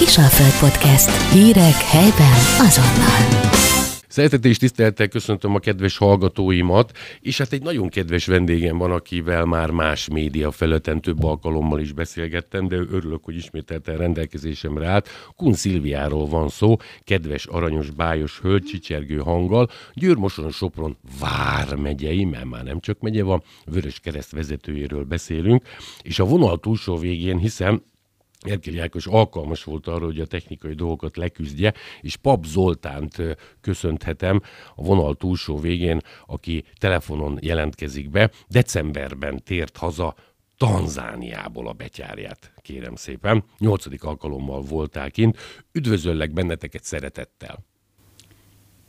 Kisalföld Podcast. Hírek helyben azonnal. Szeretettel és tisztelettel köszöntöm a kedves hallgatóimat, és hát egy nagyon kedves vendégem van, akivel már más média felületen több alkalommal is beszélgettem, de örülök, hogy ismételten rendelkezésemre állt. Kun Szilviáról van szó, kedves, aranyos, bájos hölgy, csicsergő hanggal, Győr-Moson Sopron vármegyei, mert már nem csak megye van, Vörös Kereszt vezetőjéről beszélünk, és a vonal túlsó végén, hiszen Erkéli Ákos alkalmas volt arra, hogy a technikai dolgokat leküzdje, és Pap Zoltánt köszönthetem a vonal túlsó végén, aki telefonon jelentkezik be. Decemberben tért haza Tanzániából a betyárját, kérem szépen. Nyolcadik alkalommal voltál kint. Üdvözöllek benneteket szeretettel.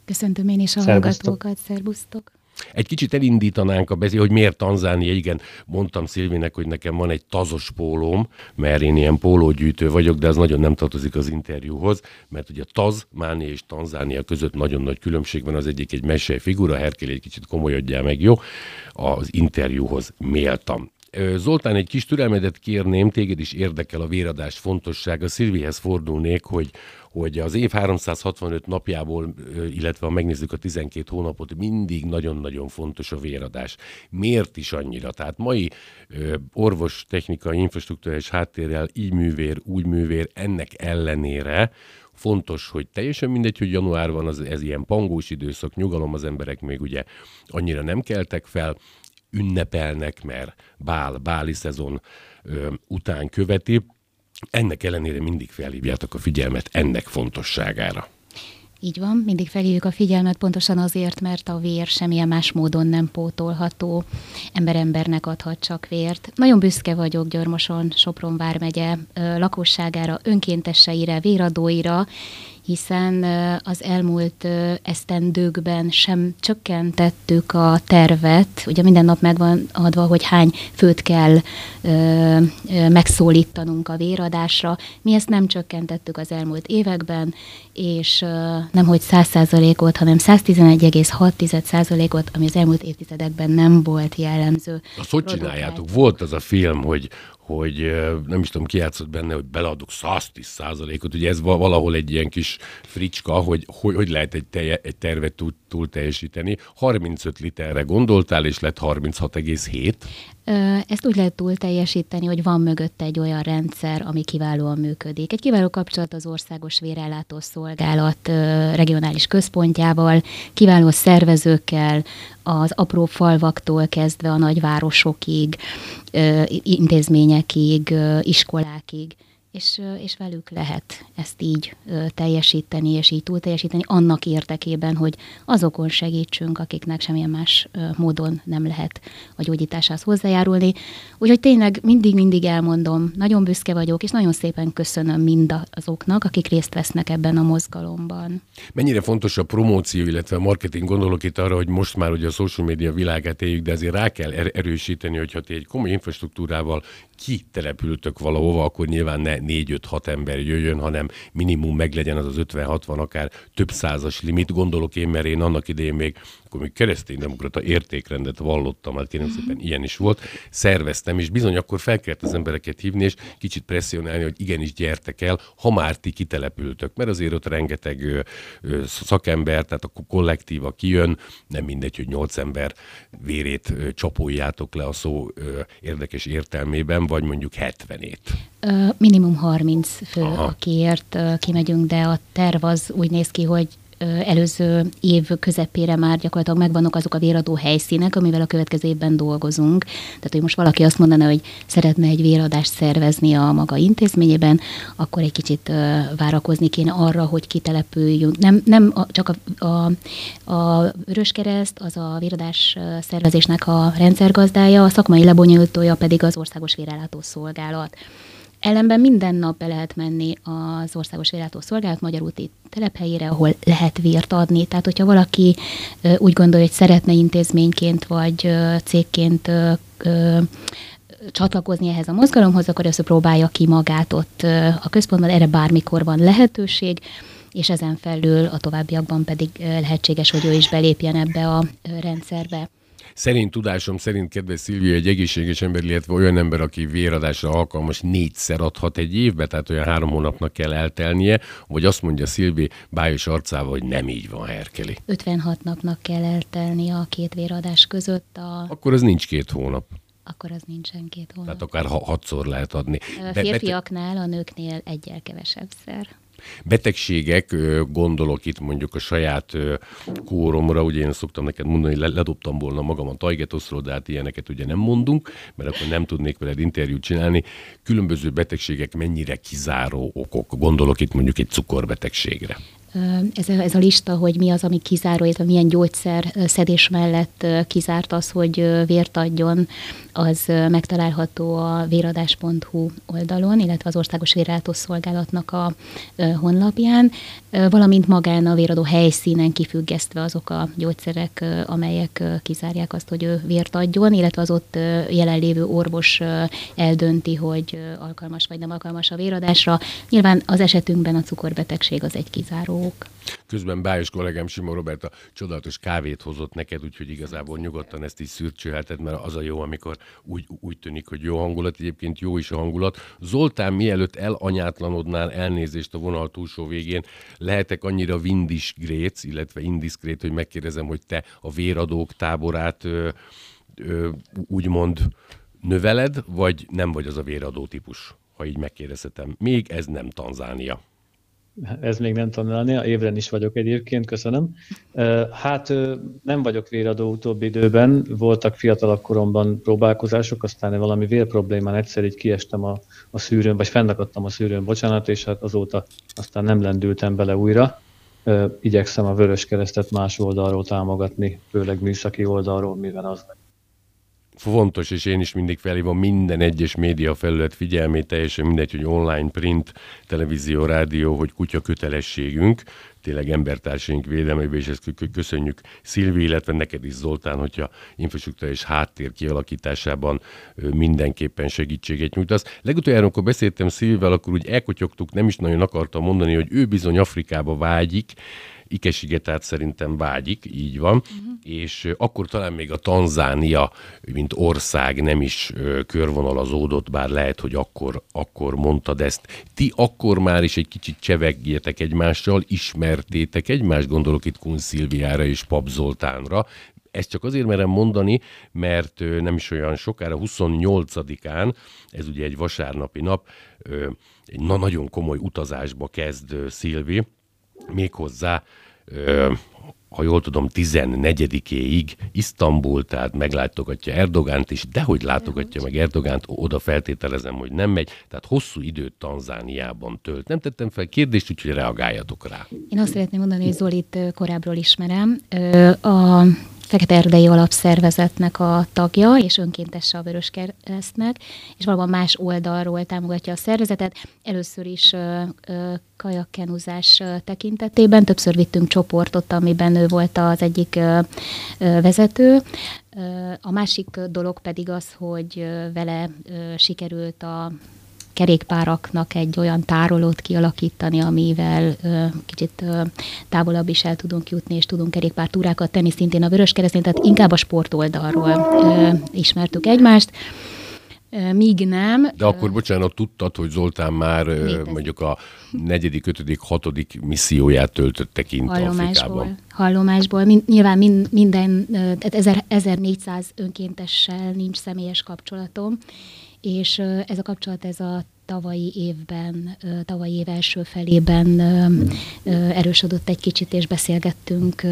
Köszöntöm én is a hallgatókat, szervusztok. Egy kicsit elindítanánk a beszél, hogy miért Tanzánia. Igen, mondtam Szilvinek, hogy nekem van egy tazos pólóm, mert én ilyen pólógyűjtő vagyok, de az nagyon nem tartozik az interjúhoz, mert ugye Taz, Mánia és Tanzánia között nagyon nagy különbség van. Az egyik egy mesej figura, Herkel egy kicsit komolyodjál meg, jó? Az interjúhoz méltam. Zoltán, egy kis türelmedet kérném, téged is érdekel a véradás fontossága. Szilvihez fordulnék, hogy hogy az év 365 napjából, illetve ha megnézzük a 12 hónapot, mindig nagyon-nagyon fontos a véradás. Miért is annyira? Tehát mai orvos technikai infrastruktúrális háttérrel így művér, úgy művér, ennek ellenére fontos, hogy teljesen mindegy, hogy január van, az, ez ilyen pangós időszak, nyugalom, az emberek még ugye annyira nem keltek fel, ünnepelnek, mert bál, báli szezon ö, után követi, ennek ellenére mindig felhívjátok a figyelmet ennek fontosságára. Így van, mindig felhívjuk a figyelmet pontosan azért, mert a vér semmilyen más módon nem pótolható. Ember embernek adhat csak vért. Nagyon büszke vagyok Györmoson, Sopron vármegye lakosságára, önkénteseire, véradóira, hiszen az elmúlt esztendőkben sem csökkentettük a tervet, ugye minden nap megvan adva, hogy hány főt kell megszólítanunk a véradásra. Mi ezt nem csökkentettük az elmúlt években, és nem hogy 100%-ot, hanem 111,6%-ot, ami az elmúlt évtizedekben nem volt jellemző. Azt hogy csináljátok? Volt az a film, hogy hogy nem is tudom, ki játszott benne, hogy beleadok 110 százalékot, ugye ez valahol egy ilyen kis fricska, hogy hogy, hogy lehet egy, teje, egy tervet túl, túl teljesíteni. 35 literre gondoltál, és lett 36,7. Ezt úgy lehet túl teljesíteni, hogy van mögötte egy olyan rendszer, ami kiválóan működik. Egy kiváló kapcsolat az Országos Vérellátó Szolgálat regionális központjával, kiváló szervezőkkel, az apró falvaktól kezdve a nagyvárosokig, intézményekig, iskolákig és, és velük lehet ezt így teljesíteni, és így túl teljesíteni, annak érdekében, hogy azokon segítsünk, akiknek semmilyen más módon nem lehet a gyógyításához hozzájárulni. Úgyhogy tényleg mindig-mindig elmondom, nagyon büszke vagyok, és nagyon szépen köszönöm mindazoknak, akik részt vesznek ebben a mozgalomban. Mennyire fontos a promóció, illetve a marketing, gondolok itt arra, hogy most már ugye a social media világát éljük, de azért rá kell er-, erősíteni, hogyha ti egy komoly infrastruktúrával kitelepültök valahova, akkor nyilván ne 4-5-6 ember jöjjön, hanem minimum meglegyen az az 50-60, akár több százas limit. Gondolok én, mert én annak idején még akkor még kereszténydemokrata értékrendet vallottam, hát kérem szépen ilyen is volt, szerveztem, és bizony akkor fel kellett az embereket hívni, és kicsit presszionálni, hogy igenis gyertek el, ha már ti kitelepültök, mert azért ott rengeteg ö, ö, szakember, tehát a kollektíva kijön, nem mindegy, hogy nyolc ember vérét ö, csapoljátok le a szó ö, érdekes értelmében, vagy mondjuk 70-ét. Minimum 30 fő, Aha. akiért kimegyünk, de a terv az úgy néz ki, hogy előző év közepére már gyakorlatilag megvannak azok a véradó helyszínek, amivel a következő évben dolgozunk. Tehát, hogy most valaki azt mondaná, hogy szeretne egy véradást szervezni a maga intézményében, akkor egy kicsit várakozni kéne arra, hogy kitelepüljünk. Nem, nem csak a, a, a Vöröskereszt, az a véradás szervezésnek a rendszergazdája, a szakmai lebonyolítója pedig az Országos Vérellátó Szolgálat. Ellenben minden nap be lehet menni az Országos Vérátó Szolgálat Magyar úti telephelyére, ahol lehet vért adni. Tehát, hogyha valaki úgy gondolja, hogy szeretne intézményként vagy cégként csatlakozni ehhez a mozgalomhoz, akkor először próbálja ki magát ott a központban, erre bármikor van lehetőség, és ezen felül a továbbiakban pedig lehetséges, hogy ő is belépjen ebbe a rendszerbe. Szerint tudásom szerint, kedves Szilvia, egy egészséges ember, illetve olyan ember, aki véradásra alkalmas, négyszer adhat egy évbe, tehát olyan három hónapnak kell eltelnie, vagy azt mondja Szilvi bájos arcával, hogy nem így van, Herkeli. 56 napnak kell eltelni a két véradás között. A... Akkor az nincs két hónap akkor az nincsen két hónap. Tehát akár hatszor lehet adni. A férfiaknál, a nőknél egyel kevesebb szer. Betegségek, gondolok itt mondjuk a saját kóromra, ugye én szoktam neked mondani, hogy ledobtam volna magam a tajgetoszról, de hát ilyeneket ugye nem mondunk, mert akkor nem tudnék veled interjút csinálni. Különböző betegségek mennyire kizáró okok, gondolok itt mondjuk egy cukorbetegségre. Ez a, ez a lista, hogy mi az, ami kizáró, a milyen gyógyszer szedés mellett kizárt az, hogy vért adjon, az megtalálható a véradás.hu oldalon, illetve az Országos Vérátó Szolgálatnak a honlapján, valamint magán a véradó helyszínen kifüggesztve azok a gyógyszerek, amelyek kizárják azt, hogy ő vért adjon, illetve az ott jelenlévő orvos eldönti, hogy alkalmas vagy nem alkalmas a véradásra. Nyilván az esetünkben a cukorbetegség az egy kizáró ok. Közben Bájos kollégám Simon Robert a csodálatos kávét hozott neked, úgyhogy igazából nyugodtan ezt is szürcsölheted, mert az a jó, amikor úgy, úgy tűnik, hogy jó hangulat, egyébként jó is a hangulat. Zoltán, mielőtt elanyátlanodnál elnézést a vonal túlsó végén, lehetek annyira vindisgrét, illetve indiszkrét, hogy megkérdezem, hogy te a véradók táborát ö, ö, úgymond növeled, vagy nem vagy az a véradó típus, ha így megkérdezhetem. Még ez nem Tanzánia. Ez még nem Tanzánia, évren is vagyok egyébként, köszönöm. Hát nem vagyok véradó utóbbi időben, voltak fiatalabb koromban próbálkozások, aztán valami vérproblémán egyszer így kiestem a, a szűrőn, vagy fennakadtam a szűrőn, bocsánat, és hát azóta aztán nem lendültem bele újra. Igyekszem a Vörös Keresztet más oldalról támogatni, főleg műszaki oldalról, mivel az fontos, és én is mindig felhívom minden egyes média felület figyelmét, teljesen mindegy, hogy online, print, televízió, rádió, hogy kutya kötelességünk, tényleg embertársaink védelmébe, és ezt köszönjük Szilvi, illetve neked is Zoltán, hogyha infrastruktúra és háttér kialakításában mindenképpen segítséget nyújtasz. Legutoljára, amikor beszéltem Szilvivel, akkor úgy elkotyogtuk, nem is nagyon akartam mondani, hogy ő bizony Afrikába vágyik, Ikesigetát szerintem vágyik, így van, uh-huh. és akkor talán még a Tanzánia, mint ország nem is körvonalazódott, bár lehet, hogy akkor, akkor mondtad ezt. Ti akkor már is egy kicsit cseveggétek egymással, ismertétek egymást, gondolok itt Kun Szilviára és Pap Zoltánra, ezt csak azért merem mondani, mert nem is olyan sokára, 28-án, ez ugye egy vasárnapi nap, egy na nagyon komoly utazásba kezd Szilvi, méghozzá ha jól tudom, 14-éig Isztambul, tehát meglátogatja Erdogánt is, de hogy látogatja meg Erdogánt, oda feltételezem, hogy nem megy, tehát hosszú időt Tanzániában tölt. Nem tettem fel kérdést, úgyhogy reagáljatok rá. Én azt szeretném mondani, hogy Zolit korábbról ismerem. A Fekete Erdei Alapszervezetnek a tagja, és önkéntesse a Vörös Keresztnek, és valóban más oldalról támogatja a szervezetet. Először is kajakkenuzás tekintetében többször vittünk csoportot, amiben ő volt az egyik vezető. A másik dolog pedig az, hogy vele sikerült a kerékpáraknak egy olyan tárolót kialakítani, amivel ö, kicsit ö, távolabb is el tudunk jutni, és tudunk kerékpártúrákat tenni szintén a Vöröskeresztén, tehát inkább a sport oldalról ö, ismertük egymást. Míg nem. De akkor, bocsánat, tudtad, hogy Zoltán már létezik. mondjuk a negyedik, ötödik, hatodik misszióját töltötte kint hallomásból, Afrikában. Hallomásból. Nyilván mind, minden, tehát 1400 önkéntessel nincs személyes kapcsolatom, és ez a kapcsolat ez a tavalyi évben, tavalyi év első felében erősödött egy kicsit, és beszélgettünk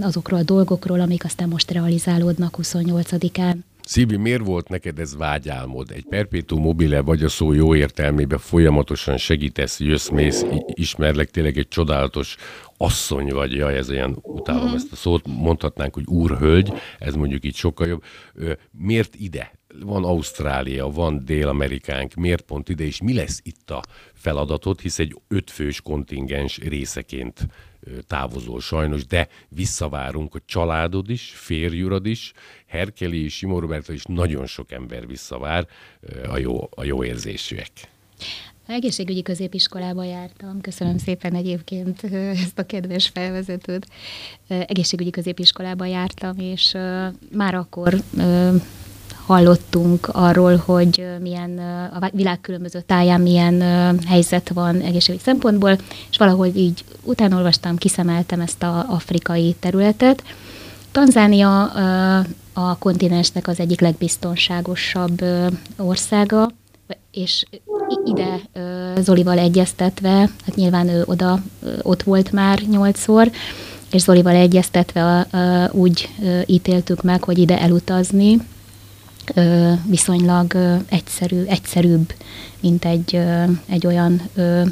azokról a dolgokról, amik aztán most realizálódnak 28-án. Szívi, miért volt neked ez vágyálmod? Egy perpétum mobile vagy a szó jó értelmébe folyamatosan segítesz, jössz, mész, ismerlek, tényleg egy csodálatos asszony vagy, jaj, ez olyan, utálom mm-hmm. ezt a szót, mondhatnánk, hogy úrhölgy, ez mondjuk így sokkal jobb. Miért ide? Van Ausztrália, van Dél-Amerikánk, miért pont ide, és mi lesz itt a feladatod, hisz egy ötfős kontingens részeként távozol sajnos, de visszavárunk, hogy családod is, férjurad is, Herkeli és Simon Roberta is nagyon sok ember visszavár a jó, a jó érzésűek. Egészségügyi középiskolába jártam. Köszönöm szépen egyébként ezt a kedves felvezetőt. Egészségügyi középiskolába jártam, és már akkor hallottunk arról, hogy milyen a világ különböző táján milyen helyzet van egészségügyi szempontból, és valahogy így utánolvastam, kiszemeltem ezt a afrikai területet. Tanzánia a kontinensnek az egyik legbiztonságosabb országa, és ide Zolival egyeztetve, hát nyilván ő oda, ott volt már nyolcszor, és Zolival egyeztetve úgy ítéltük meg, hogy ide elutazni, viszonylag egyszerű, egyszerűbb, mint egy, egy olyan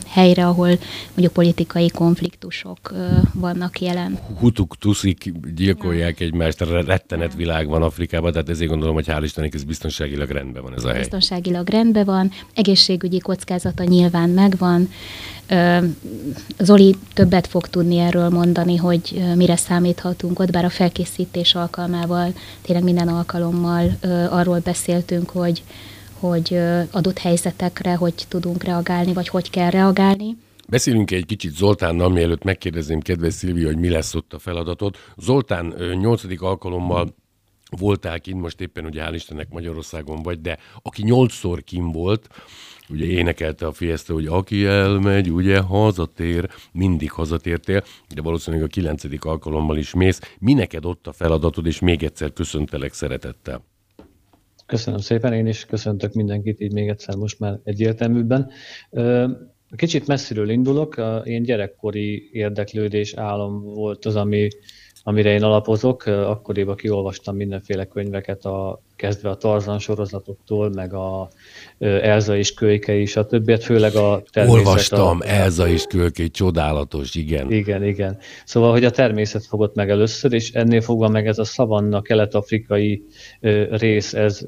helyre, ahol mondjuk politikai konfliktusok vannak jelen. Hutuk, tuszik gyilkolják egymást, rettenet világ van Afrikában, tehát ezért gondolom, hogy hál' Istennek ez biztonságilag rendben van ez a hely. Biztonságilag rendben van, egészségügyi kockázata nyilván megvan, Zoli többet fog tudni erről mondani, hogy mire számíthatunk ott, bár a felkészítés alkalmával, tényleg minden alkalommal arról beszéltünk, hogy, hogy adott helyzetekre hogy tudunk reagálni, vagy hogy kell reagálni. Beszélünk egy kicsit Zoltánnal, mielőtt megkérdezném kedves Szilvi, hogy mi lesz ott a feladatot. Zoltán nyolcadik alkalommal voltál kint, most éppen ugye hál' Istennek Magyarországon vagy, de aki nyolcszor kim volt, ugye énekelte a Fiesta, hogy aki elmegy, ugye hazatér, mindig hazatértél, de valószínűleg a kilencedik alkalommal is mész. Mi neked ott a feladatod, és még egyszer köszöntelek szeretettel. Köszönöm szépen, én is köszöntök mindenkit így még egyszer most már egyértelműbben. Kicsit messziről indulok, én gyerekkori érdeklődés, álom volt az, ami amire én alapozok. Akkoriban kiolvastam mindenféle könyveket, a, kezdve a Tarzan sorozatoktól, meg a Elza és a többiet, főleg a természet. Olvastam, a, Elza és Kölyke, csodálatos, igen. Igen, igen. Szóval, hogy a természet fogott meg először, és ennél fogva meg ez a szavanna, kelet-afrikai rész, ez,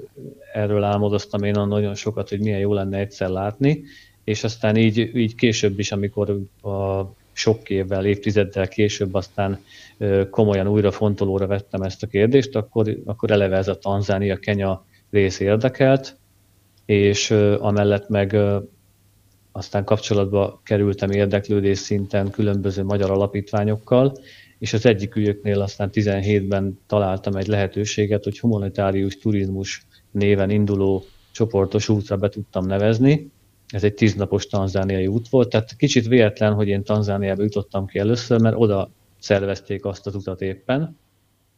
erről álmodoztam én nagyon sokat, hogy milyen jó lenne egyszer látni, és aztán így, így később is, amikor a sok évvel, évtizeddel később aztán komolyan újra fontolóra vettem ezt a kérdést, akkor, akkor eleve ez a Tanzánia-Kenya rész érdekelt, és amellett meg aztán kapcsolatba kerültem érdeklődés szinten különböző magyar alapítványokkal, és az egyik ügyöknél aztán 17-ben találtam egy lehetőséget, hogy humanitárius turizmus néven induló csoportos útra be tudtam nevezni, ez egy tíznapos tanzániai út volt, tehát kicsit véletlen, hogy én Tanzániába jutottam ki először, mert oda szervezték azt az utat éppen,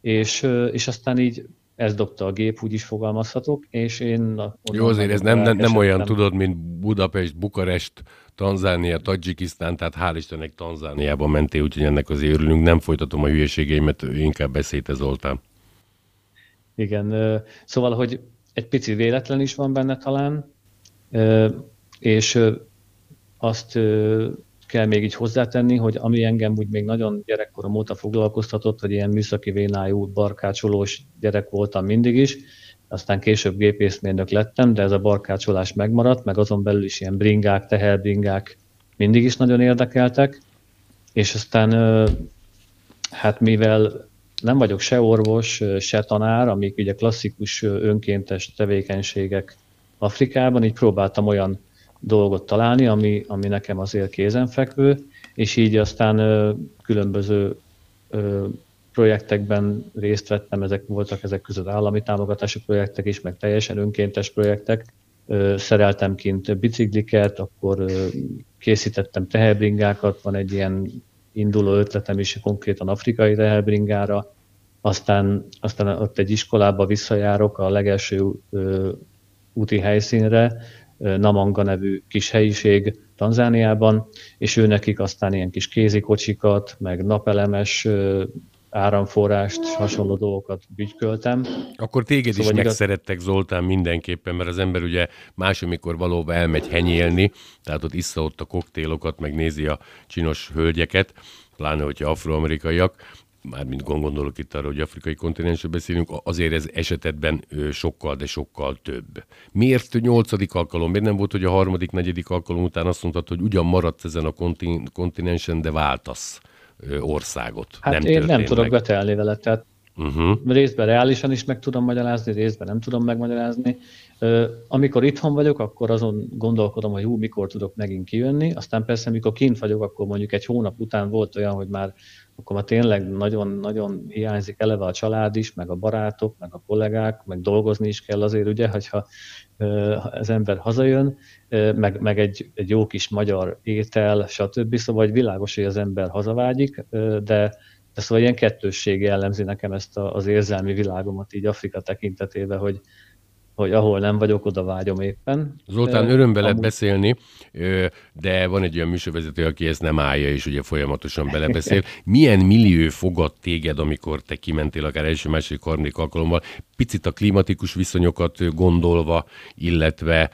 és, és aztán így ez dobta a gép, úgy is fogalmazhatok, és én... Jó, azért ez nem, nem, nem olyan, tudod, mint Budapest, Bukarest, Tanzánia, Tadzsikisztán, tehát hál' Istennek Tanzániába mentél, úgyhogy ennek azért örülünk. Nem folytatom a hülyeségeimet, inkább beszélte Zoltán. Igen, szóval, hogy egy pici véletlen is van benne talán, és azt kell még így hozzátenni, hogy ami engem úgy még nagyon gyerekkorom óta foglalkoztatott, hogy ilyen műszaki vénájú, barkácsolós gyerek voltam mindig is, aztán később gépészmérnök lettem, de ez a barkácsolás megmaradt, meg azon belül is ilyen bringák, teherbringák mindig is nagyon érdekeltek, és aztán hát mivel nem vagyok se orvos, se tanár, amik ugye klasszikus önkéntes tevékenységek Afrikában, így próbáltam olyan dolgot találni, ami, ami nekem azért kézenfekvő, és így aztán ö, különböző ö, projektekben részt vettem, ezek voltak ezek között állami támogatási projektek is, meg teljesen önkéntes projektek. Ö, szereltem kint bicikliket, akkor ö, készítettem teherbringákat, van egy ilyen induló ötletem is konkrétan afrikai teherbringára, aztán, aztán ott egy iskolába visszajárok a legelső ö, úti helyszínre, Namanga nevű kis helyiség Tanzániában, és ő nekik aztán ilyen kis kézikocsikat, meg napelemes áramforrást, hasonló dolgokat bütyköltem. Akkor téged szóval is igaz... megszerettek, Zoltán, mindenképpen, mert az ember ugye más, amikor valóban elmegy henyélni, tehát ott issza ott a koktélokat, meg nézi a csinos hölgyeket, pláne, hogyha afroamerikaiak, mármint gondolok itt arra, hogy afrikai kontinensről beszélünk, azért ez esetben sokkal, de sokkal több. Miért nyolcadik alkalom? Miért nem volt, hogy a harmadik, negyedik alkalom után azt mondtad, hogy ugyan maradsz ezen a kontinensen, de váltasz országot? Hát nem én nem tudok betelni vele, tehát Uh-huh. Részben reálisan is meg tudom magyarázni, részben nem tudom megmagyarázni. Amikor itthon vagyok, akkor azon gondolkodom, hogy hú, mikor tudok megint kijönni. Aztán persze, amikor kint vagyok, akkor mondjuk egy hónap után volt olyan, hogy már akkor már tényleg nagyon-nagyon hiányzik eleve a család is, meg a barátok, meg a kollégák, meg dolgozni is kell azért, ugye, hogyha az ember hazajön, meg, meg egy, egy jó kis magyar étel, stb. Szóval világos, hogy az ember hazavágyik, de, de szóval ilyen kettősség jellemzi nekem ezt az érzelmi világomat így Afrika tekintetében, hogy, hogy ahol nem vagyok, oda vágyom éppen. Zoltán, örömbe lehet beszélni, de van egy olyan műsorvezető, aki ezt nem állja, és ugye folyamatosan belebeszél. Milyen millió fogad téged, amikor te kimentél akár első, második, harmadik alkalommal, picit a klimatikus viszonyokat gondolva, illetve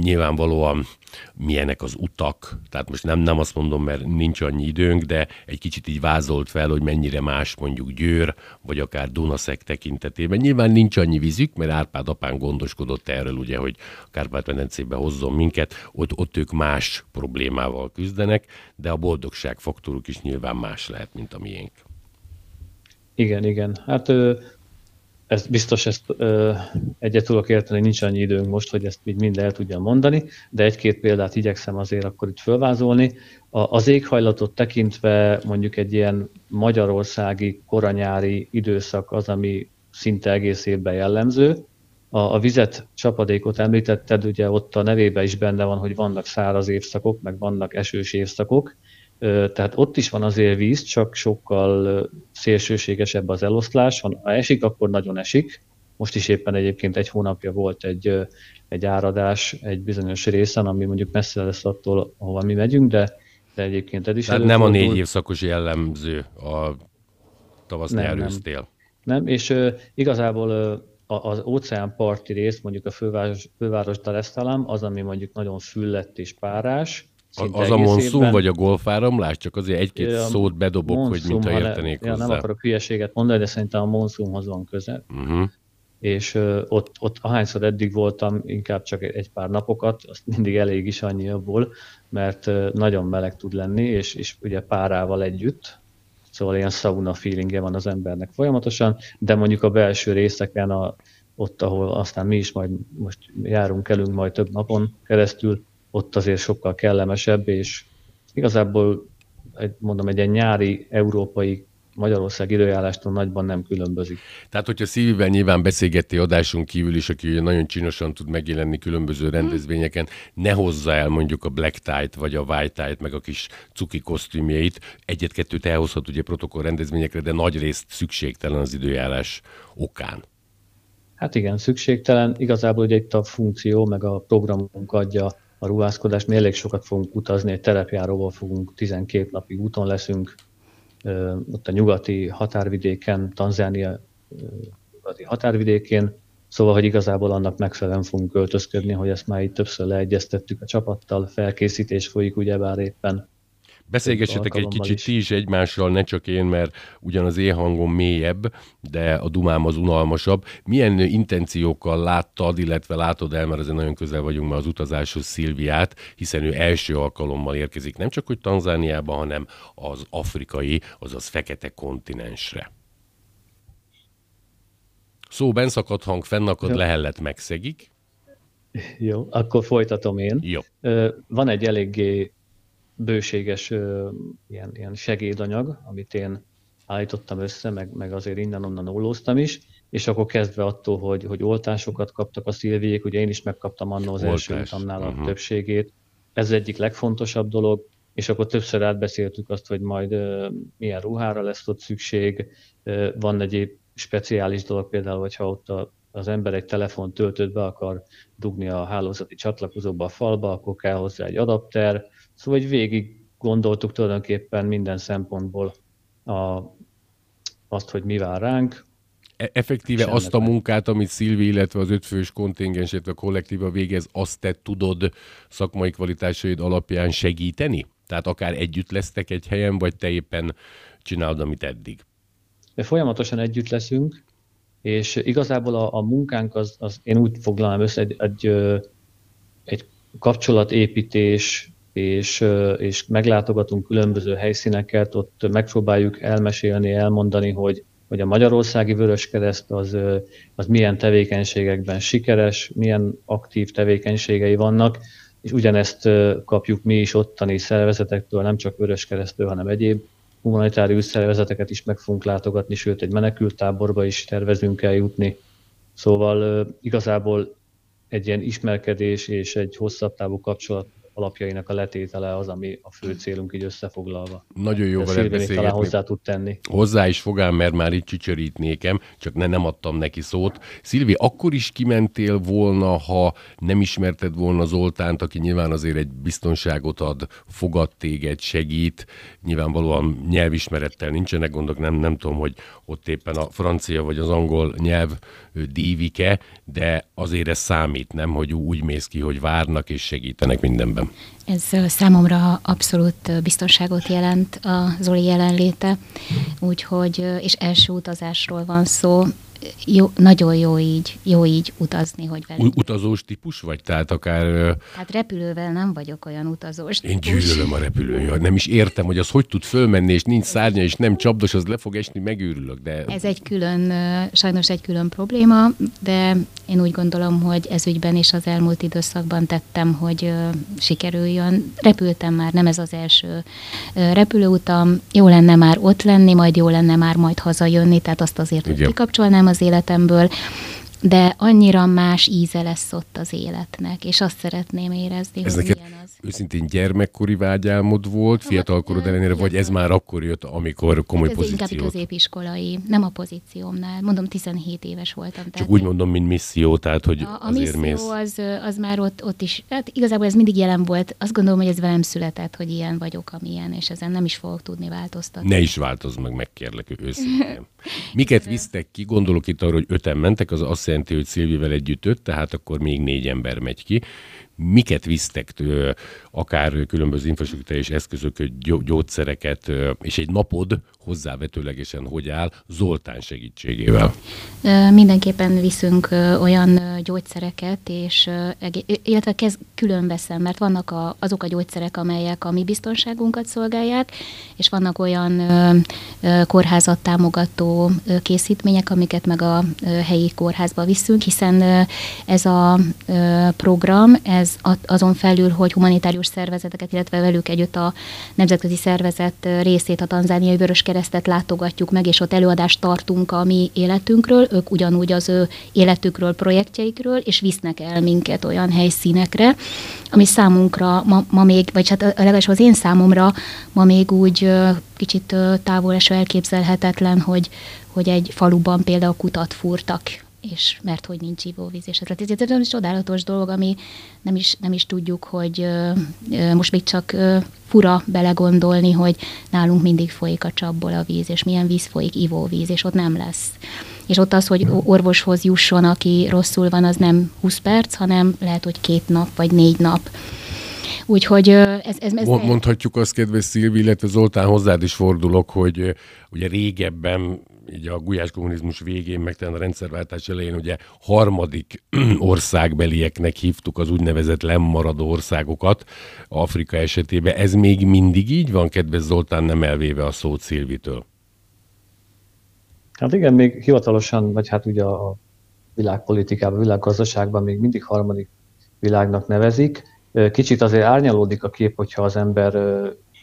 nyilvánvalóan milyenek az utak, tehát most nem, nem azt mondom, mert nincs annyi időnk, de egy kicsit így vázolt fel, hogy mennyire más mondjuk Győr, vagy akár Dunaszek tekintetében. Nyilván nincs annyi vízük, mert Árpád apán gondoskodott erről, ugye, hogy a Kárpát-medencébe hozzon minket, ott, ott ők más problémával küzdenek, de a boldogság faktoruk is nyilván más lehet, mint a miénk. Igen, igen. Hát ez biztos ezt ö, egyet tudok érteni, nincs annyi időnk most, hogy ezt mind el tudjam mondani, de egy-két példát igyekszem azért akkor itt fölvázolni. A, az éghajlatot tekintve mondjuk egy ilyen magyarországi koranyári időszak az, ami szinte egész évben jellemző. A, a vizet, csapadékot említetted, ugye ott a nevében is benne van, hogy vannak száraz évszakok, meg vannak esős évszakok, tehát ott is van azért víz, csak sokkal szélsőségesebb az eloszlás. Ha esik, akkor nagyon esik. Most is éppen egyébként egy hónapja volt egy, egy áradás egy bizonyos részen, ami mondjuk messze lesz attól, ahova mi megyünk, de, de egyébként ez is Tehát nem a négy évszakos jellemző a tavasz nem, nem. Nem, és uh, igazából uh, az óceánparti rész, mondjuk a főváros, főváros Dar es Salaam, az, ami mondjuk nagyon füllett és párás, az a monszum évben. vagy a golfáramlás? Csak azért egy-két ja, szót bedobok, monszum, hogy mintha értenék le, hozzá. Ja, nem akarok hülyeséget mondani, de szerintem a monszumhoz van köze. Uh-huh. És uh, ott, ott ahányszor eddig voltam, inkább csak egy pár napokat, azt mindig elég is annyi abból, mert uh, nagyon meleg tud lenni, és, és ugye párával együtt, szóval ilyen sauna feelingje van az embernek folyamatosan, de mondjuk a belső részeken, a, ott, ahol aztán mi is majd most járunk, elünk majd több napon keresztül, ott azért sokkal kellemesebb, és igazából egy, mondom, egy ilyen nyári európai Magyarország időjárástól nagyban nem különbözik. Tehát, hogyha szívvel nyilván beszélgetti adásunk kívül is, aki ugye nagyon csinosan tud megjelenni különböző hmm. rendezvényeken, ne hozza el mondjuk a black tie-t, vagy a white tie-t, meg a kis cuki kosztümjeit. Egyet-kettőt elhozhat ugye protokoll rendezvényekre, de nagy részt szükségtelen az időjárás okán. Hát igen, szükségtelen. Igazából ugye itt a funkció, meg a programunk adja a ruházkodást. Mi elég sokat fogunk utazni, egy terepjáróval fogunk 12 napig úton leszünk, ott a nyugati határvidéken, Tanzánia nyugati határvidékén, Szóval, hogy igazából annak megfelelően fogunk költözködni, hogy ezt már így többször leegyeztettük a csapattal, felkészítés folyik ugyebár éppen Beszélgessetek egy kicsit is. ti is egymással, ne csak én, mert ugyan az én hangom mélyebb, de a dumám az unalmasabb. Milyen intenciókkal láttad, illetve látod el, mert azért nagyon közel vagyunk már az utazáshoz Szilviát, hiszen ő első alkalommal érkezik nem csak hogy Tanzániába, hanem az afrikai, azaz fekete kontinensre. Szó benszakadt hang, fennakad, lehellet, megszegik. Jó, akkor folytatom én. Jó. Van egy eléggé bőséges ilyen, ilyen segédanyag, amit én állítottam össze, meg, meg azért innen-onnan ólóztam is, és akkor kezdve attól, hogy, hogy oltásokat kaptak a szilviék, ugye én is megkaptam annól az Oltás. első utamnál a uh-huh. többségét. Ez egyik legfontosabb dolog, és akkor többször átbeszéltük azt, hogy majd uh, milyen ruhára lesz ott szükség. Uh, van egyéb speciális dolog, például, hogyha ott a, az ember egy telefon töltött be akar dugni a hálózati csatlakozóba a falba, akkor kell hozzá egy adapter, Szóval, hogy végig gondoltuk tulajdonképpen minden szempontból a, azt, hogy mi vár ránk. E- effektíve azt a munkát, amit Szilvi, illetve az ötfős kontingens, illetve a kollektíva végez, azt te tudod szakmai kvalitásaid alapján segíteni? Tehát akár együtt lesztek egy helyen, vagy te éppen csinálod, amit eddig? De folyamatosan együtt leszünk, és igazából a, a munkánk az, az én úgy foglalnám össze, egy, egy, egy kapcsolatépítés, és, és meglátogatunk különböző helyszíneket, ott megpróbáljuk elmesélni, elmondani, hogy, hogy a Magyarországi Vöröskereszt az, az milyen tevékenységekben sikeres, milyen aktív tevékenységei vannak, és ugyanezt kapjuk mi is ottani szervezetektől, nem csak Vöröskeresztől, hanem egyéb humanitárius szervezeteket is meg fogunk látogatni, sőt egy menekültáborba is tervezünk eljutni. Szóval igazából egy ilyen ismerkedés és egy hosszabb távú kapcsolat alapjainak a letétele az, ami a fő célunk így összefoglalva. Nagyon jó veled beszélgetni. hozzá tud tenni. Hozzá is fogám, mert már itt csücsörít nékem, csak ne, nem adtam neki szót. Szilvi, akkor is kimentél volna, ha nem ismerted volna Zoltánt, aki nyilván azért egy biztonságot ad, fogad téged, segít, nyilvánvalóan nyelvismerettel nincsenek gondok, nem, nem tudom, hogy ott éppen a francia vagy az angol nyelv dívike, de azért ez számít, nem, hogy úgy mész ki, hogy várnak és segítenek mindenben. Ez számomra abszolút biztonságot jelent a Zoli jelenléte, úgyhogy, és első utazásról van szó, jó, nagyon jó így, jó így utazni, hogy velük. Utazós típus vagy? Tehát akár... Hát repülővel nem vagyok olyan utazós Én gyűlölöm a repülőjét. Nem is értem, hogy az hogy tud fölmenni, és nincs szárnya, és nem csapdos, az le fog esni, megőrülök. De... Ez egy külön, sajnos egy külön probléma, de én úgy gondolom, hogy ez ügyben is az elmúlt időszakban tettem, hogy sikerüljön. Repültem már, nem ez az első repülőutam. Jó lenne már ott lenni, majd jó lenne már majd hazajönni, tehát azt azért, hogy kikapcsolnám az életemből, de annyira más íze lesz ott az életnek, és azt szeretném érezni, ez hogy milyen az. őszintén gyermekkori vágyálmod volt, fiatalkorod ellenére, vagy ez már akkor jött, amikor komoly hát ez pozíciót? inkább középiskolai, nem a pozíciómnál. Mondom, 17 éves voltam. Csak úgy mondom, mint misszió, tehát hogy a, a azért misszió mész. Az, az már ott, ott is, hát igazából ez mindig jelen volt. Azt gondolom, hogy ez velem született, hogy ilyen vagyok, amilyen, és ezen nem is fogok tudni változtatni. Ne is változz meg, megkérlek őszintén. Miket visztek ki? Gondolok itt arra, hogy öten mentek, az azt jelenti, hogy Szilvivel együtt öt, tehát akkor még négy ember megy ki miket visztek, akár különböző infrastruktúrális eszközök, gyógyszereket, és egy napod hozzávetőlegesen hogy áll Zoltán segítségével? Mindenképpen viszünk olyan gyógyszereket, és illetve kezd külön veszem, mert vannak a, azok a gyógyszerek, amelyek a mi biztonságunkat szolgálják, és vannak olyan kórházat támogató készítmények, amiket meg a helyi kórházba viszünk, hiszen ez a program, ez azon felül, hogy humanitárius szervezeteket, illetve velük együtt a nemzetközi szervezet részét, a tanzániai Vöröskeresztet látogatjuk meg, és ott előadást tartunk a mi életünkről, ők ugyanúgy az ő életükről, projektjeikről, és visznek el minket olyan helyszínekre, ami számunkra ma, ma még, vagy hát legalábbis az én számomra ma még úgy kicsit távol eső elképzelhetetlen, hogy, hogy egy faluban például kutat fúrtak és mert hogy nincs ivóvíz, és ez, ez egy csodálatos dolog, ami nem is, nem is tudjuk, hogy ö, most még csak ö, fura belegondolni, hogy nálunk mindig folyik a csapból a víz, és milyen víz folyik, ivóvíz, és ott nem lesz. És ott az, hogy orvoshoz jusson, aki rosszul van, az nem 20 perc, hanem lehet, hogy két nap, vagy négy nap. Úgyhogy ez, ez, ez Mondhatjuk azt, kedves Szilvi, illetve Zoltán, hozzád is fordulok, hogy ugye régebben így a gulyás kommunizmus végén, meg a rendszerváltás elején ugye harmadik országbelieknek hívtuk az úgynevezett lemmaradó országokat Afrika esetében. Ez még mindig így van, kedves Zoltán, nem elvéve a szót Szilvitől? Hát igen, még hivatalosan, vagy hát ugye a világpolitikában, a világgazdaságban még mindig harmadik világnak nevezik. Kicsit azért árnyalódik a kép, hogyha az ember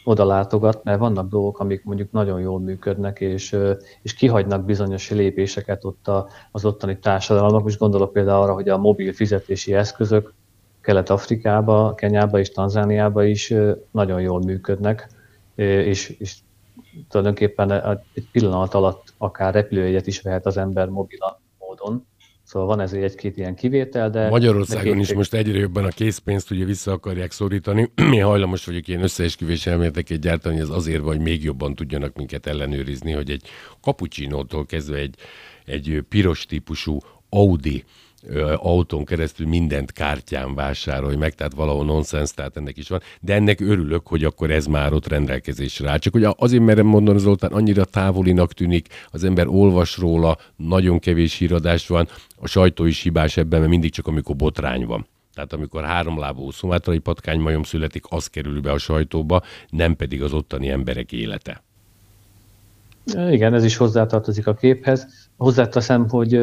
oda látogat, mert vannak dolgok, amik mondjuk nagyon jól működnek, és, és kihagynak bizonyos lépéseket ott a, az ottani társadalmak. Most gondolok például arra, hogy a mobil fizetési eszközök Kelet-Afrikába, Kenyába és Tanzániába is nagyon jól működnek, és, és tulajdonképpen egy pillanat alatt akár repülőjegyet is vehet az ember mobil módon. Szóval van ezért egy-két ilyen kivétel, de... Magyarországon is most egyre jobban a készpénzt ugye vissza akarják szorítani. Mi hajlamos vagyok ilyen összeesküvés elméleteket gyártani, ez azért van, hogy még jobban tudjanak minket ellenőrizni, hogy egy kapucsinótól kezdve egy, egy piros típusú Audi autón keresztül mindent kártyán vásárolj meg, tehát valahol nonsens, tehát ennek is van. De ennek örülök, hogy akkor ez már ott rendelkezésre áll. Csak hogy azért merem mondani, Zoltán, annyira távolinak tűnik, az ember olvas róla, nagyon kevés híradás van, a sajtó is hibás ebben, mert mindig csak amikor botrány van. Tehát amikor háromlábú szumátrai patkánymajom születik, az kerül be a sajtóba, nem pedig az ottani emberek élete. Igen, ez is hozzátartozik a képhez. Hozzáteszem, hogy,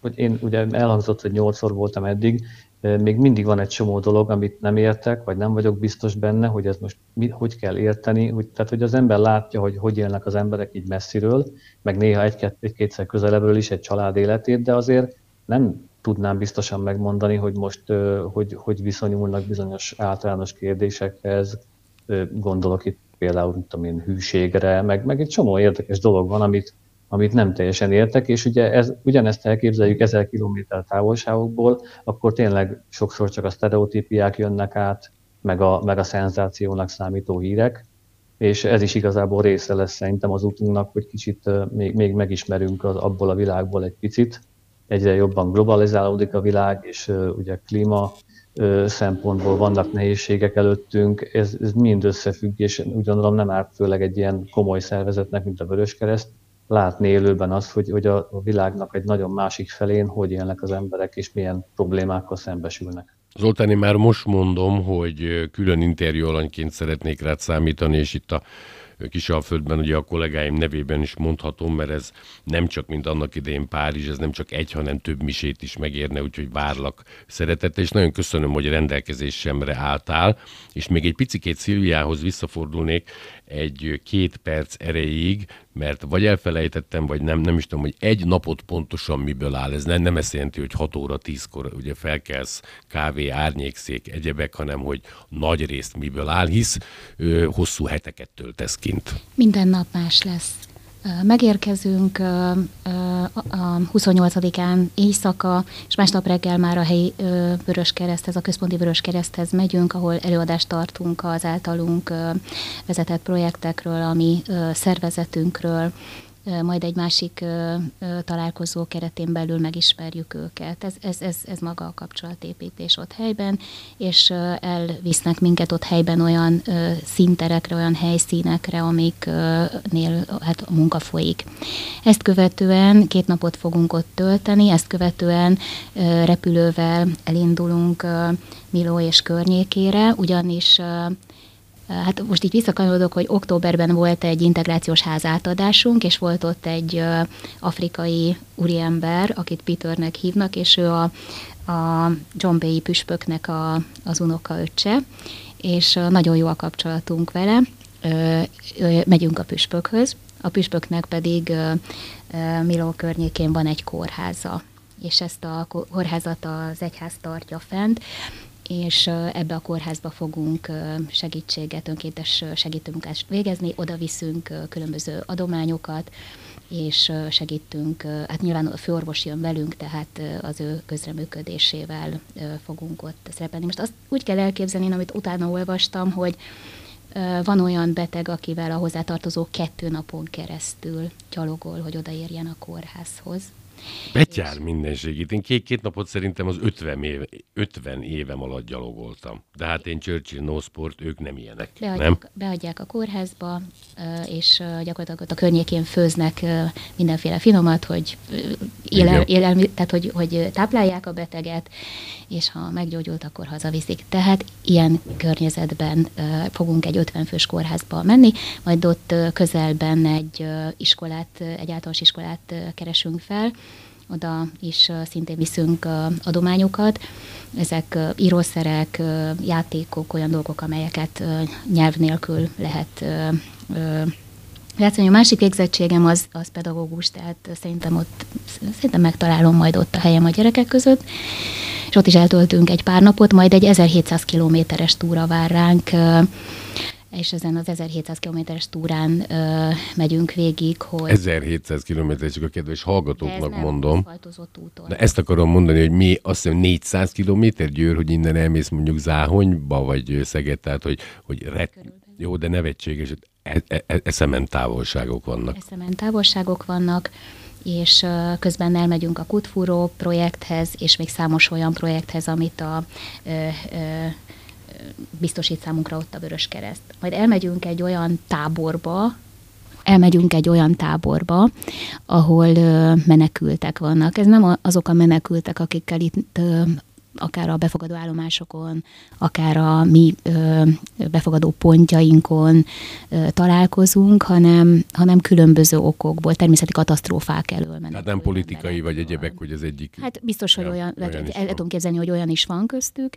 hogy én ugye elhangzott, hogy nyolcszor voltam eddig, még mindig van egy csomó dolog, amit nem értek, vagy nem vagyok biztos benne, hogy ez most mi, hogy kell érteni. Hogy, tehát, hogy az ember látja, hogy hogy élnek az emberek így messziről, meg néha egy-kétszer közelebbről is egy család életét, de azért nem tudnám biztosan megmondani, hogy most hogy, hogy viszonyulnak bizonyos általános kérdésekhez. Gondolok itt például, mint tudom én, hűségre, meg, meg egy csomó érdekes dolog van, amit, amit nem teljesen értek, és ugye ez, ugyanezt elképzeljük ezer kilométer távolságokból, akkor tényleg sokszor csak a sztereotípiák jönnek át, meg a, meg a szenzációnak számító hírek, és ez is igazából része lesz szerintem az útunknak, hogy kicsit még, még megismerünk az, abból a világból egy picit. Egyre jobban globalizálódik a világ, és ugye klíma szempontból vannak nehézségek előttünk, ez, ez mind összefügg, és úgy gondolom nem árt főleg egy ilyen komoly szervezetnek, mint a Vöröskereszt, látni élőben azt, hogy, hogy a világnak egy nagyon másik felén hogy élnek az emberek, és milyen problémákkal szembesülnek. Zoltán, én már most mondom, hogy külön interjú alanyként szeretnék rád számítani, és itt a Kisalföldben ugye a kollégáim nevében is mondhatom, mert ez nem csak, mint annak idején Párizs, ez nem csak egy, hanem több misét is megérne, úgyhogy várlak szeretettel, és nagyon köszönöm, hogy rendelkezésemre álltál, és még egy picikét Szilviához visszafordulnék egy két perc erejéig, mert vagy elfelejtettem, vagy nem, nem is tudom, hogy egy napot pontosan miből áll. Ez nem, nem ezt jelenti, hogy 6 óra 10-kor ugye felkelsz, kávé, árnyékszék, egyebek, hanem hogy nagy részt miből áll, hisz ö, hosszú heteket töltesz kint. Minden nap más lesz. Megérkezünk a 28-án éjszaka, és másnap reggel már a helyi Vöröskereszthez, a központi Vöröskereszthez megyünk, ahol előadást tartunk az általunk vezetett projektekről, a mi szervezetünkről, majd egy másik találkozó keretén belül megismerjük őket. Ez, ez, ez, ez maga a kapcsolatépítés ott helyben, és elvisznek minket ott helyben olyan szinterekre, olyan helyszínekre, amiknél hát a munka folyik. Ezt követően két napot fogunk ott tölteni, ezt követően repülővel elindulunk Miló és környékére, ugyanis Hát most így visszakanyarodok, hogy októberben volt egy integrációs házátadásunk, és volt ott egy afrikai úriember, akit Peternek hívnak, és ő a, a John Bay püspöknek a, az öccse, és nagyon jó a kapcsolatunk vele. Megyünk a püspökhöz, a püspöknek pedig Miló környékén van egy kórháza, és ezt a kórházat az egyház tartja fent, és ebbe a kórházba fogunk segítséget, önkéntes segítőmunkást végezni, oda viszünk különböző adományokat, és segítünk, hát nyilván a főorvos jön velünk, tehát az ő közreműködésével fogunk ott szerepelni. Most azt úgy kell elképzelni, amit utána olvastam, hogy van olyan beteg, akivel a hozzátartozó kettő napon keresztül gyalogol, hogy odaérjen a kórházhoz. Betyár segít. Én két-két napot szerintem az 50, éve, 50 évem alatt gyalogoltam. De hát én Churchill No Sport, ők nem ilyenek. Beadják, nem? beadják a kórházba, és gyakorlatilag a környékén főznek mindenféle finomat, hogy, élel, élelmi, tehát hogy, hogy táplálják a beteget, és ha meggyógyult, akkor hazaviszik. Tehát ilyen környezetben fogunk egy 50 fős kórházba menni, majd ott közelben egy iskolát, egy általános iskolát keresünk fel, oda is szintén viszünk adományokat. Ezek írószerek, játékok, olyan dolgok, amelyeket nyelv nélkül lehet játszani. A másik végzettségem az, az pedagógus, tehát szerintem ott szerintem megtalálom majd ott a helyem a gyerekek között. És ott is eltöltünk egy pár napot, majd egy 1700 kilométeres túra vár ránk és ezen az 1700 kilométeres túrán ö, megyünk végig, hogy... 1700 kilométer, csak a kedves hallgatóknak ez mondom. úton. De ezt akarom mondani, hogy mi azt hiszem 400 kilométer győr, hogy innen elmész mondjuk Záhonyba, vagy Szeged, tehát hogy, hogy ret... jó, de nevetséges, e, e, e, eszemen távolságok vannak. Eszemen távolságok vannak, és közben elmegyünk a Kutfúró projekthez, és még számos olyan projekthez, amit a ö, ö, biztosít számunkra ott a Vörös Kereszt. Majd elmegyünk egy olyan táborba, elmegyünk egy olyan táborba, ahol menekültek vannak. Ez nem azok a menekültek, akikkel itt akár a befogadó állomásokon, akár a mi ö, befogadó pontjainkon ö, találkozunk, hanem, hanem különböző okokból, természeti katasztrófák elől mennek. Tehát nem politikai vagy egyebek, hogy az egyik. Hát biztos, hogy ja, olyan, olyan lehet, el tudom képzelni, hogy olyan is van köztük,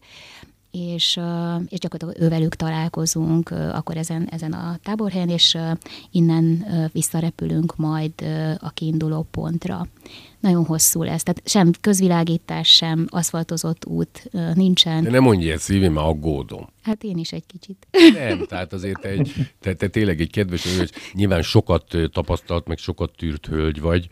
és, és gyakorlatilag ővelük találkozunk akkor ezen, ezen a táborhelyen, és innen visszarepülünk majd a kiinduló pontra. Nagyon hosszú lesz, tehát sem közvilágítás, sem aszfaltozott út nincsen. De nem mondja ezt, Szívi, már aggódom. Hát én is egy kicsit. Nem, tehát azért egy, te, te tényleg egy kedves, hogy nyilván sokat tapasztalt, meg sokat tűrt hölgy vagy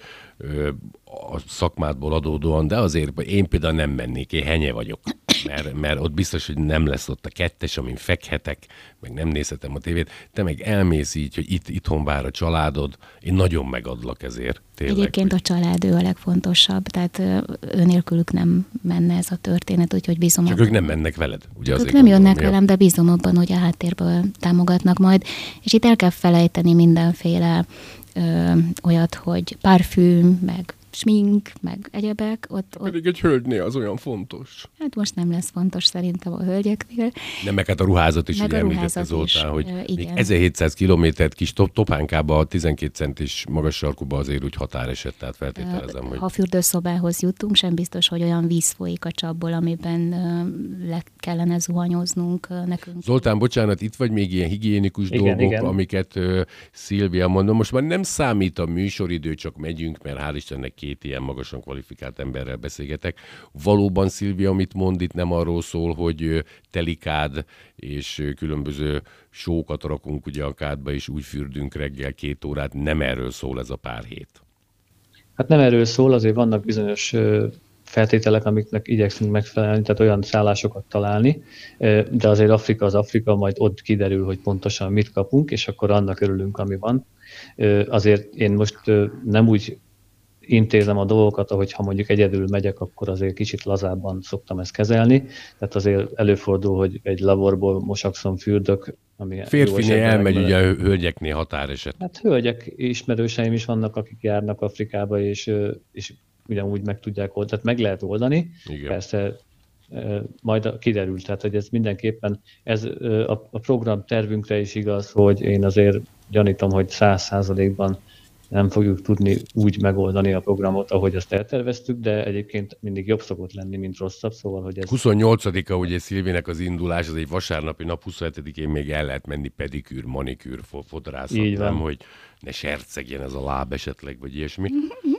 a szakmádból adódóan, de azért én például nem mennék, én henye vagyok mert, mert ott biztos, hogy nem lesz ott a kettes, amin fekhetek, meg nem nézhetem a tévét. Te meg elmész így, hogy itt itthon vár a családod. Én nagyon megadlak ezért. Tényleg, Egyébként hogy... a család ő a legfontosabb, tehát nélkülük nem menne ez a történet, úgyhogy bízom. Csak abban. ők nem mennek veled, ugye Ők nem jönnek velem, de bízom abban, hogy a háttérből támogatnak majd. És itt el kell felejteni mindenféle ö, olyat, hogy parfüm, meg smink, meg egyebek. Ott, ott... Pedig egy hölgynél az olyan fontos. Hát most nem lesz fontos szerintem a hölgyeknél. Nem, meg hát a ruházat is, meg ugye említette Zoltán, hogy még 1700 kilométert kis top, topánkába, a 12 centis magas sarkuba azért úgy határeset, tehát feltételezem, uh, hogy... Ha fürdőszobához jutunk, sem biztos, hogy olyan víz folyik a csapból, amiben uh, le kellene zuhanyoznunk uh, nekünk. Zoltán, bocsánat, itt vagy még ilyen higiénikus igen, dolgok, igen. amiket uh, Szilvia mondom. Most már nem számít a műsoridő, csak megyünk, mert hál' Istennek két ilyen magasan kvalifikált emberrel beszélgetek. Valóban, Szilvia, amit mond itt, nem arról szól, hogy telikád és különböző sókat rakunk ugye a kádba, és úgy fürdünk reggel két órát. Nem erről szól ez a pár hét. Hát nem erről szól, azért vannak bizonyos feltételek, amiknek igyekszünk megfelelni, tehát olyan szállásokat találni, de azért Afrika az Afrika, majd ott kiderül, hogy pontosan mit kapunk, és akkor annak örülünk, ami van. Azért én most nem úgy intézem a dolgokat, ahogy ha mondjuk egyedül megyek, akkor azért kicsit lazábban szoktam ezt kezelni. Tehát azért előfordul, hogy egy laborból mosakszom, fürdök. Ami Férfinél elmegy ugye a hölgyeknél határeset. Hát hölgyek ismerőseim is vannak, akik járnak Afrikába, és, és ugyanúgy meg tudják oldani. Tehát meg lehet oldani. Igen. Persze majd kiderül, tehát hogy ez mindenképpen, ez a, a program tervünkre is igaz, hogy én azért gyanítom, hogy száz százalékban nem fogjuk tudni úgy megoldani a programot, ahogy azt elterveztük, de egyébként mindig jobb szokott lenni, mint rosszabb, szóval, hogy ez... 28-a ugye Szilvének az indulás, az egy vasárnapi nap, 27-én még el lehet menni pedikűr, manikűr, fodrászat, nem, hogy ne sercegjen ez a láb esetleg, vagy ilyesmi.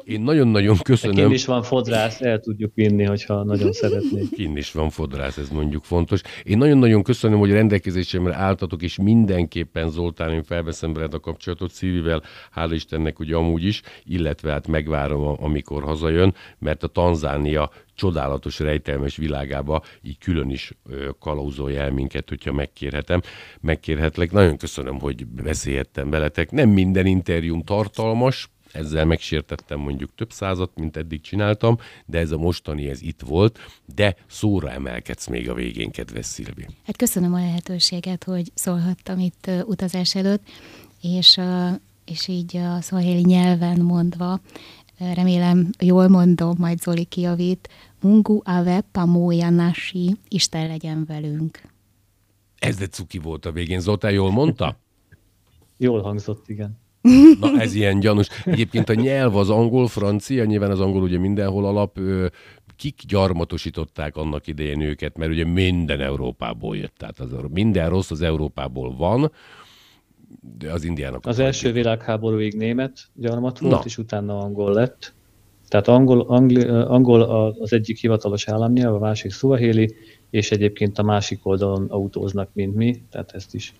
Én nagyon-nagyon köszönöm. Kinn is van fodrász, el tudjuk vinni, hogyha nagyon szeretnék. Kinn is van fodrász, ez mondjuk fontos. Én nagyon-nagyon köszönöm, hogy rendelkezésemre álltatok, és mindenképpen Zoltán, én felveszem veled a kapcsolatot Szívivel, hála Istennek ugye amúgy is, illetve hát megvárom, amikor hazajön, mert a Tanzánia csodálatos, rejtelmes világába így külön is kalauzolja el minket, hogyha megkérhetem, megkérhetlek. Nagyon köszönöm, hogy beszélhettem veletek. Nem minden interjúm tartalmas, ezzel megsértettem mondjuk több százat, mint eddig csináltam, de ez a mostani, ez itt volt, de szóra emelkedsz még a végén, kedves Szilvi. Hát köszönöm a lehetőséget, hogy szólhattam itt utazás előtt, és, és így a szóhéli nyelven mondva, remélem jól mondom, majd Zoli kiavít, Mungu ave pamoja nasi, Isten legyen velünk. Ez de cuki volt a végén. Zoltán jól mondta? Jól hangzott, igen. Na ez ilyen gyanús. Egyébként a nyelv az angol, francia, nyilván az angol ugye mindenhol alap. Kik gyarmatosították annak idején őket, mert ugye minden Európából jött. Tehát az, minden rossz az Európából van, az indiának... Az első világháborúig német gyarmat volt, Na. és utána angol lett. Tehát angol, angli, angol az egyik hivatalos államnyelv, a másik szuahéli, és egyébként a másik oldalon autóznak, mint mi, tehát ezt is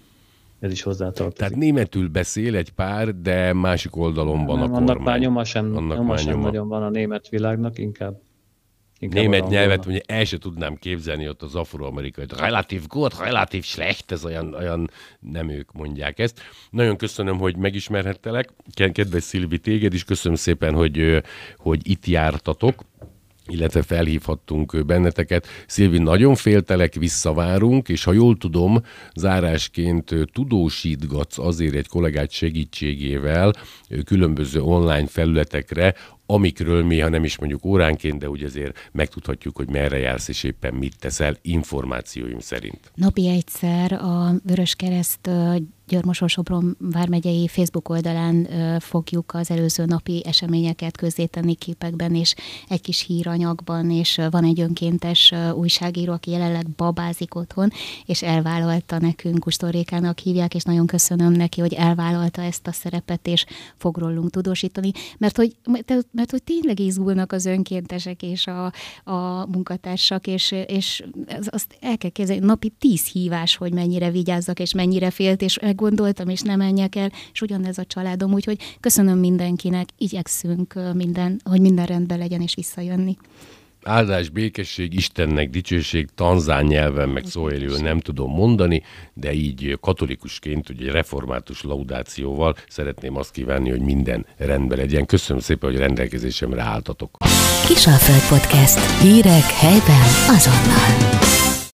ez is hozzátartozik. Tehát németül beszél egy pár, de másik oldalon van nem, a kormány. Annak már nyoma sem, annak nyoma sem nyoma. nagyon van a német világnak, inkább Inkább német nyelvet ugye el sem tudnám képzelni ott az afroamerikai. Relatív gut, relatív schlecht, ez olyan, olyan nem ők mondják ezt. Nagyon köszönöm, hogy megismerhettelek. Kedves Szilvi, téged is köszönöm szépen, hogy, hogy itt jártatok illetve felhívhattunk benneteket. Szilvi, nagyon féltelek, visszavárunk, és ha jól tudom, zárásként tudósítgatsz azért egy kollégát segítségével különböző online felületekre amikről mi, ha nem is mondjuk óránként, de úgy azért megtudhatjuk, hogy merre jársz és éppen mit teszel információim szerint. Napi egyszer a Vöröskereszt Györmosor-Sopron vármegyei Facebook oldalán fogjuk az előző napi eseményeket közzétenni képekben, és egy kis híranyagban, és van egy önkéntes újságíró, aki jelenleg babázik otthon, és elvállalta nekünk, Ustorékának hívják, és nagyon köszönöm neki, hogy elvállalta ezt a szerepet, és fog rólunk tudósítani, mert hogy, mert hogy tényleg izgulnak az önkéntesek és a, a munkatársak, és, és azt el kell képzelni, napi tíz hívás, hogy mennyire vigyázzak, és mennyire félt, és gondoltam, és nem menjek el, és ugyanez a családom, úgyhogy köszönöm mindenkinek, igyekszünk minden, hogy minden rendben legyen, és visszajönni áldás, békesség, Istennek dicsőség, tanzán nyelven, meg szóéliül nem tudom mondani, de így katolikusként, ugye református laudációval szeretném azt kívánni, hogy minden rendben legyen. Köszönöm szépen, hogy rendelkezésemre álltatok. Kisalföld Podcast. Hírek helyben azonnal.